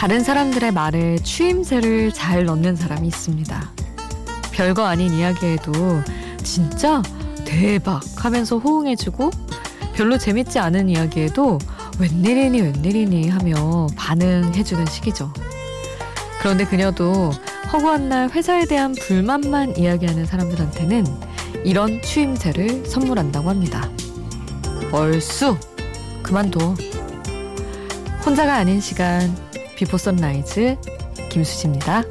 다른 사람들의 말에 추임새를 잘 넣는 사람이 있습니다. 별거 아닌 이야기에도 진짜 대박 하면서 호응해주고 별로 재밌지 않은 이야기에도 웬일이니 웬일이니 하며 반응해주는 시기죠. 그런데 그녀도 허구한 날 회사에 대한 불만만 이야기하는 사람들한테는 이런 추임새를 선물한다고 합니다. 얼쑤 그만둬 혼자가 아닌 시간 비포 선라이즈 김수지입니다.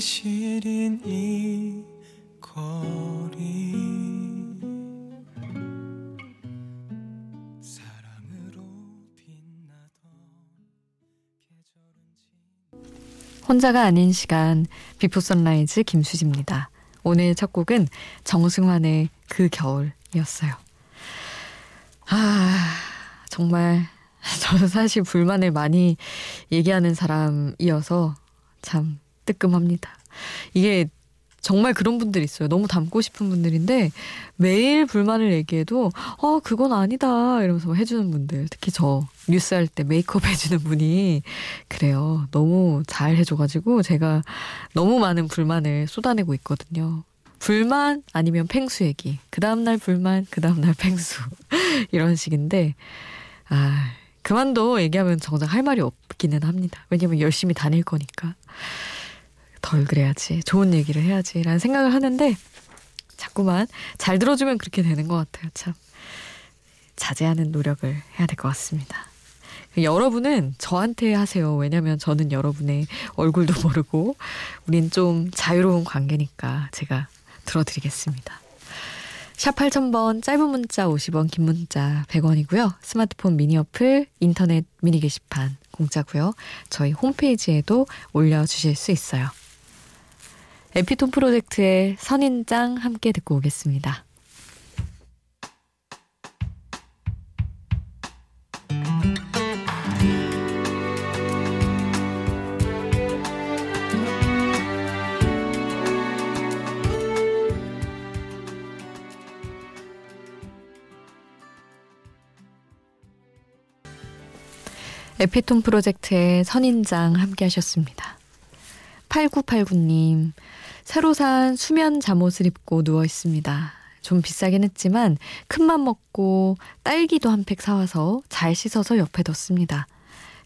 시린 이 혼자가 아닌 시간 비포 선라이즈 김수지입니다. 오늘 첫 곡은 정승환의 그 겨울이었어요. 아, 정말 저는 사실 불만을 많이 얘기하는 사람이어서 참 뜨끔합니다. 이게 정말 그런 분들 있어요. 너무 닮고 싶은 분들인데 매일 불만을 얘기해도 어 그건 아니다 이러면서 해주는 분들 특히 저 뉴스 할 때 메이크업 해주는 분이 그래요. 너무 잘 해줘가지고 제가 너무 많은 불만을 쏟아내고 있거든요. 불만 아니면 팽수 얘기. 그 다음날 불만, 그 다음날 팽수. 이런 식인데, 아, 그만둬 얘기하면 정작 할 말이 없기는 합니다. 왜냐면 열심히 다닐 거니까. 덜 그래야지. 좋은 얘기를 해야지. 라는 생각을 하는데 자꾸만 잘 들어주면 그렇게 되는 것 같아요. 참. 자제하는 노력을 해야 될 것 같습니다. 여러분은 저한테 하세요. 왜냐면 저는 여러분의 얼굴도 모르고 우린 좀 자유로운 관계니까 제가 들어드리겠습니다. 샵 8000번 짧은 문자 50원 긴 문자 100원이고요. 스마트폰 미니 어플 인터넷 미니 게시판 공짜고요. 저희 홈페이지에도 올려주실 수 있어요. 에피톤 프로젝트의 선인장 함께 듣고 오겠습니다. 에피톤 프로젝트의 선인장 함께 하셨습니다. 8989님, 새로 산 수면 잠옷을 입고 누워 있습니다. 좀 비싸긴 했지만 큰맘 먹고 딸기도 한 팩 사와서 잘 씻어서 옆에 뒀습니다.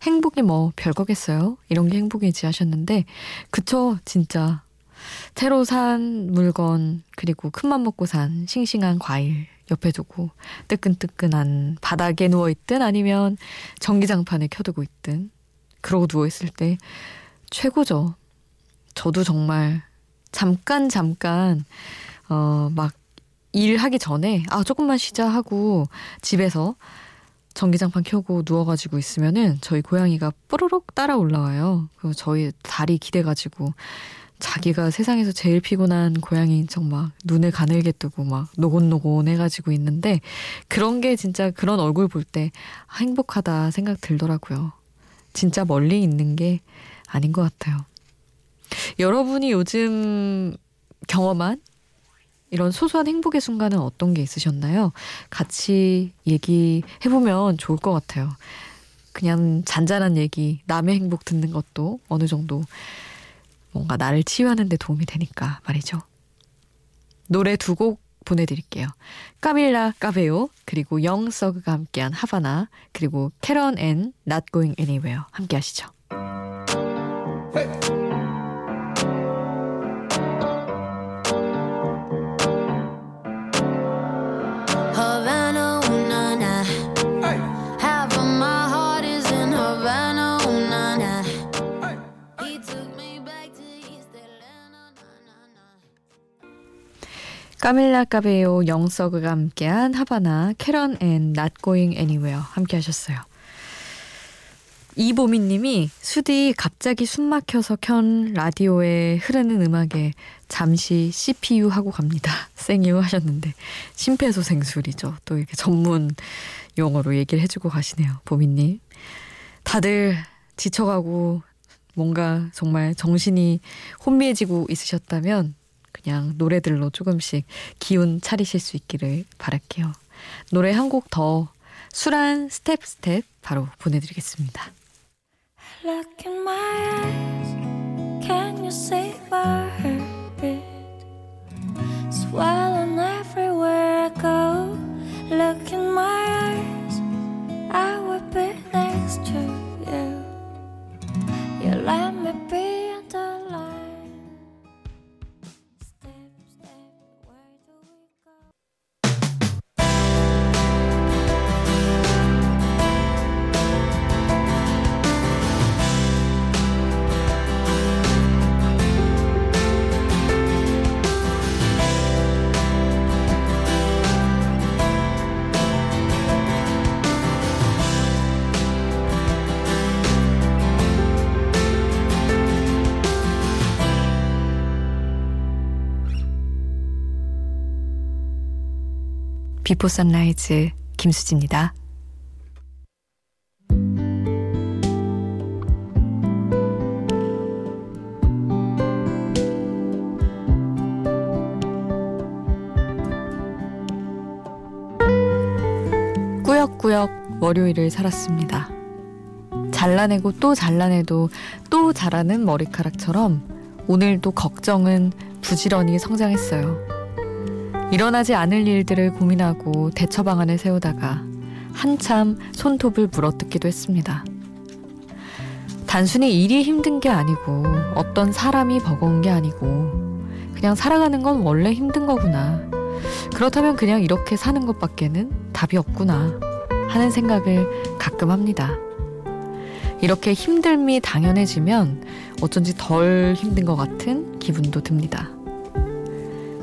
행복이 뭐 별거겠어요? 이런 게 행복이지 하셨는데, 그쵸, 진짜. 새로 산 물건, 그리고 큰맘 먹고 산 싱싱한 과일 옆에 두고 뜨끈뜨끈한 바닥에 누워 있든 아니면 전기장판에 켜두고 있든, 그러고 누워 있을 때 최고죠. 저도 정말 잠깐 잠깐 어막 일하기 전에 아 조금만 쉬자 하고 집에서 전기장판 켜고 누워가지고 있으면은 저희 고양이가 뽀로록 따라 올라와요. 그 저희 다리 기대가지고 자기가 세상에서 제일 피곤한 고양이인 척 막 눈을 가늘게 뜨고 막 노곤노곤 해가지고 있는데 그런 게 진짜 그런 얼굴 볼때 아, 행복하다 생각 들더라고요. 진짜 멀리 있는 게 아닌 것 같아요. 여러분이 요즘 경험한 이런 소소한 행복의 순간은 어떤 게 있으셨나요? 같이 얘기해보면 좋을 것 같아요. 그냥 잔잔한 얘기, 남의 행복 듣는 것도 어느 정도 뭔가 나를 치유하는 데 도움이 되니까 말이죠. 노래 두 곡 보내드릴게요. 까밀라 까베오 그리고 영 서그가 함께한 하바나 그리고 캐런 앤 Not Going Anywhere 함께 하시죠. Hey! 까밀라 까베오 영 서그와 함께한 하바나 캐런 앤 Not Going Anywhere 함께 하셨어요. 이보미님이 수디 갑자기 숨 막혀서 켠 라디오에 흐르는 음악에 잠시 CPR 하고 갑니다. 생유 하셨는데 심폐소생술이죠. 또 이렇게 전문 용어로 얘기를 해주고 가시네요. 보미님. 다들 지쳐가고 뭔가 정말 정신이 혼미해지고 있으셨다면 그냥 노래들로 조금씩 기운 차리실 수 있기를 바랄게요. 노래 한 곡 더 수란 Step Step 바로 보내드리겠습니다. Look in my eyes, can you see my heartbeat? Swelling everywhere I go. Look in my 비포 선라이즈 김수지입니다. 꾸역꾸역 월요일을 살았습니다. 잘라내고 또 잘라내도 또 자라는 머리카락처럼 오늘도 걱정은 부지런히 성장했어요. 일어나지 않을 일들을 고민하고 대처 방안을 세우다가 한참 손톱을 물어뜯기도 했습니다. 단순히 일이 힘든 게 아니고 어떤 사람이 버거운 게 아니고 그냥 살아가는 건 원래 힘든 거구나. 그렇다면 그냥 이렇게 사는 것밖에는 답이 없구나 하는 생각을 가끔 합니다. 이렇게 힘듦이 당연해지면 어쩐지 덜 힘든 것 같은 기분도 듭니다.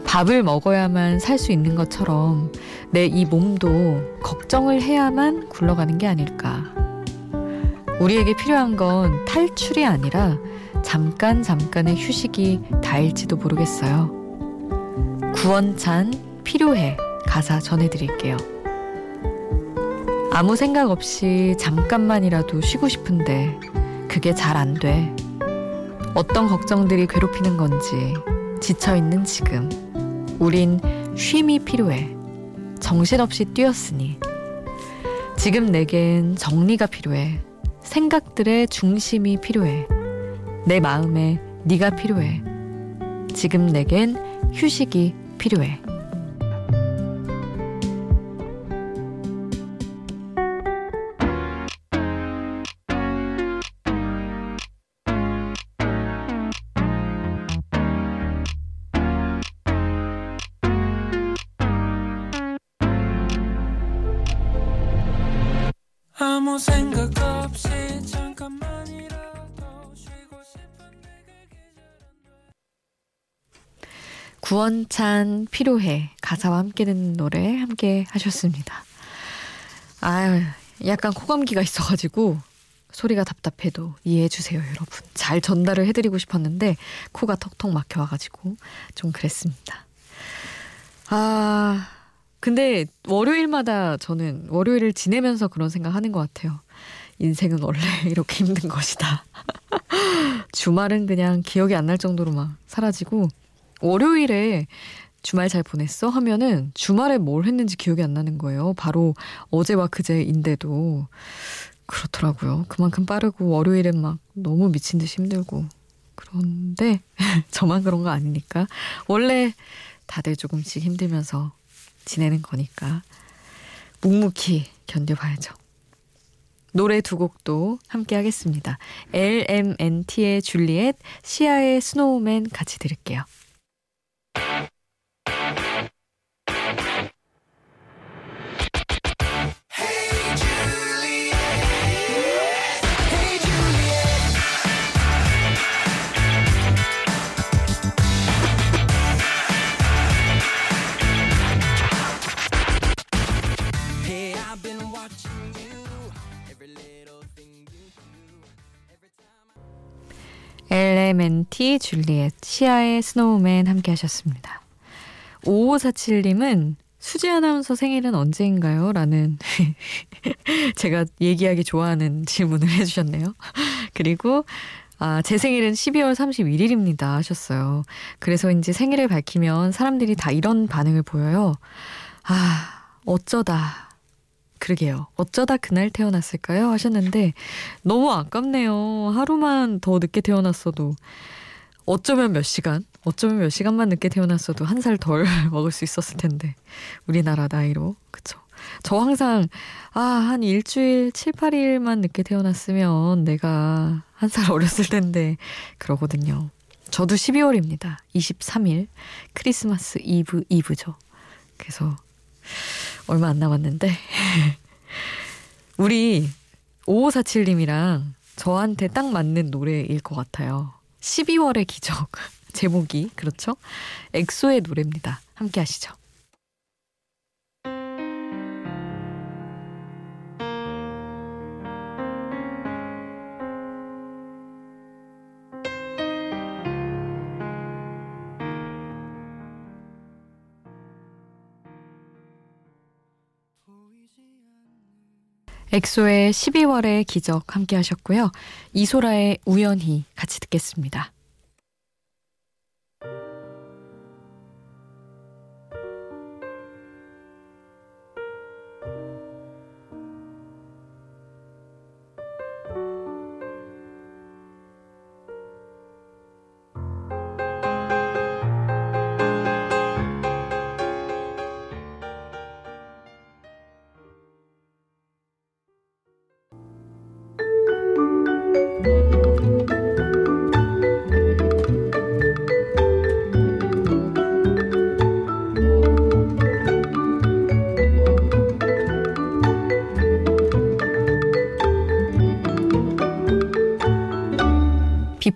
밥을 먹어야만 살 수 있는 것처럼 내 이 몸도 걱정을 해야만 굴러가는 게 아닐까. 우리에게 필요한 건 탈출이 아니라 잠깐 잠깐의 휴식이 다일지도 모르겠어요. 구원찬 필요해 가사 전해드릴게요. 아무 생각 없이 잠깐만이라도 쉬고 싶은데 그게 잘 안 돼. 어떤 걱정들이 괴롭히는 건지 지쳐있는 지금. 우린 쉼이 필요해. 정신없이 뛰었으니. 지금 내겐 정리가 필요해. 생각들의 중심이 필요해. 내 마음에 네가 필요해. 지금 내겐 휴식이 필요해. 아무 생각 없이 잠깐만이라도 쉬고 싶은데 구원찬 필요해 가사와 함께 듣는 노래 함께 하셨습니다. 아유 약간 코감기가 있어가지고 소리가 답답해도 이해해 주세요 여러분. 잘 전달을 해드리고 싶었는데 코가 턱턱 막혀와가지고 좀 그랬습니다. 아 근데 월요일마다 저는 월요일을 지내면서 그런 생각 하는 것 같아요. 인생은 원래 이렇게 힘든 것이다. 주말은 그냥 기억이 안 날 정도로 막 사라지고 월요일에 주말 잘 보냈어? 하면은 주말에 뭘 했는지 기억이 안 나는 거예요. 바로 어제와 그제인데도 그렇더라고요. 그만큼 빠르고 월요일엔 막 너무 미친 듯이 힘들고 그런데 저만 그런 거 아니니까 원래 다들 조금씩 힘들면서 지내는 거니까 묵묵히 견뎌봐야죠. 노래 두 곡도 함께 하겠습니다. LMNT의 줄리엣, 시아의 스노우맨 같이 들을게요. 엘레멘티 줄리엣 시아의 스노우맨 함께 하셨습니다. 5547님은 수지 아나운서 생일은 언제인가요? 라는 제가 얘기하기 좋아하는 질문을 해주셨네요. 그리고 아, 제 생일은 12월 31일입니다 하셨어요. 그래서 이제 생일을 밝히면 사람들이 다 이런 반응을 보여요. 아, 어쩌다. 그러게요. 어쩌다 그날 태어났을까요? 하셨는데 너무 아깝네요. 하루만 더 늦게 태어났어도 어쩌면 몇 시간, 어쩌면 몇 시간만 늦게 태어났어도 한 살 덜 먹을 수 있었을 텐데 우리나라 나이로 그쵸. 저 항상 아 한 일주일 7, 8일만 늦게 태어났으면 내가 한 살 어렸을 텐데 그러거든요. 저도 12월입니다. 23일 크리스마스 이브 이브죠. 그래서 얼마 안 남았는데 우리 5547님이랑 저한테 딱 맞는 노래일 것 같아요. 12월의 기적. 제목이 그렇죠? 엑소의 노래입니다. 함께 하시죠. 엑소의 12월의 기적 함께 하셨고요. 이소라의 우연히 같이 듣겠습니다.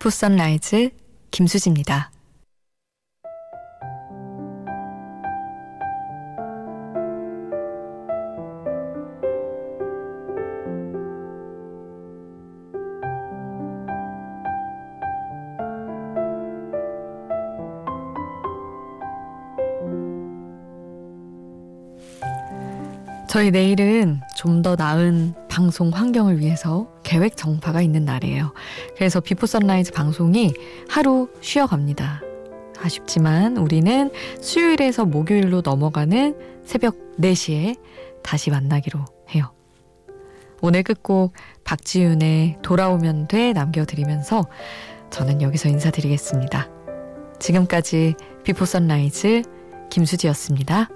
비포 선라이즈 김수지입니다. 저희 내일은 좀 더 나은 방송 환경을 위해서 계획 정파가 있는 날이에요. 그래서 비포 선라이즈 방송이 하루 쉬어갑니다. 아쉽지만 우리는 수요일에서 목요일로 넘어가는 새벽 4시에 다시 만나기로 해요. 오늘 끝곡 박지윤의 돌아오면 돼 남겨드리면서 저는 여기서 인사드리겠습니다. 지금까지 비포 선라이즈 김수지였습니다.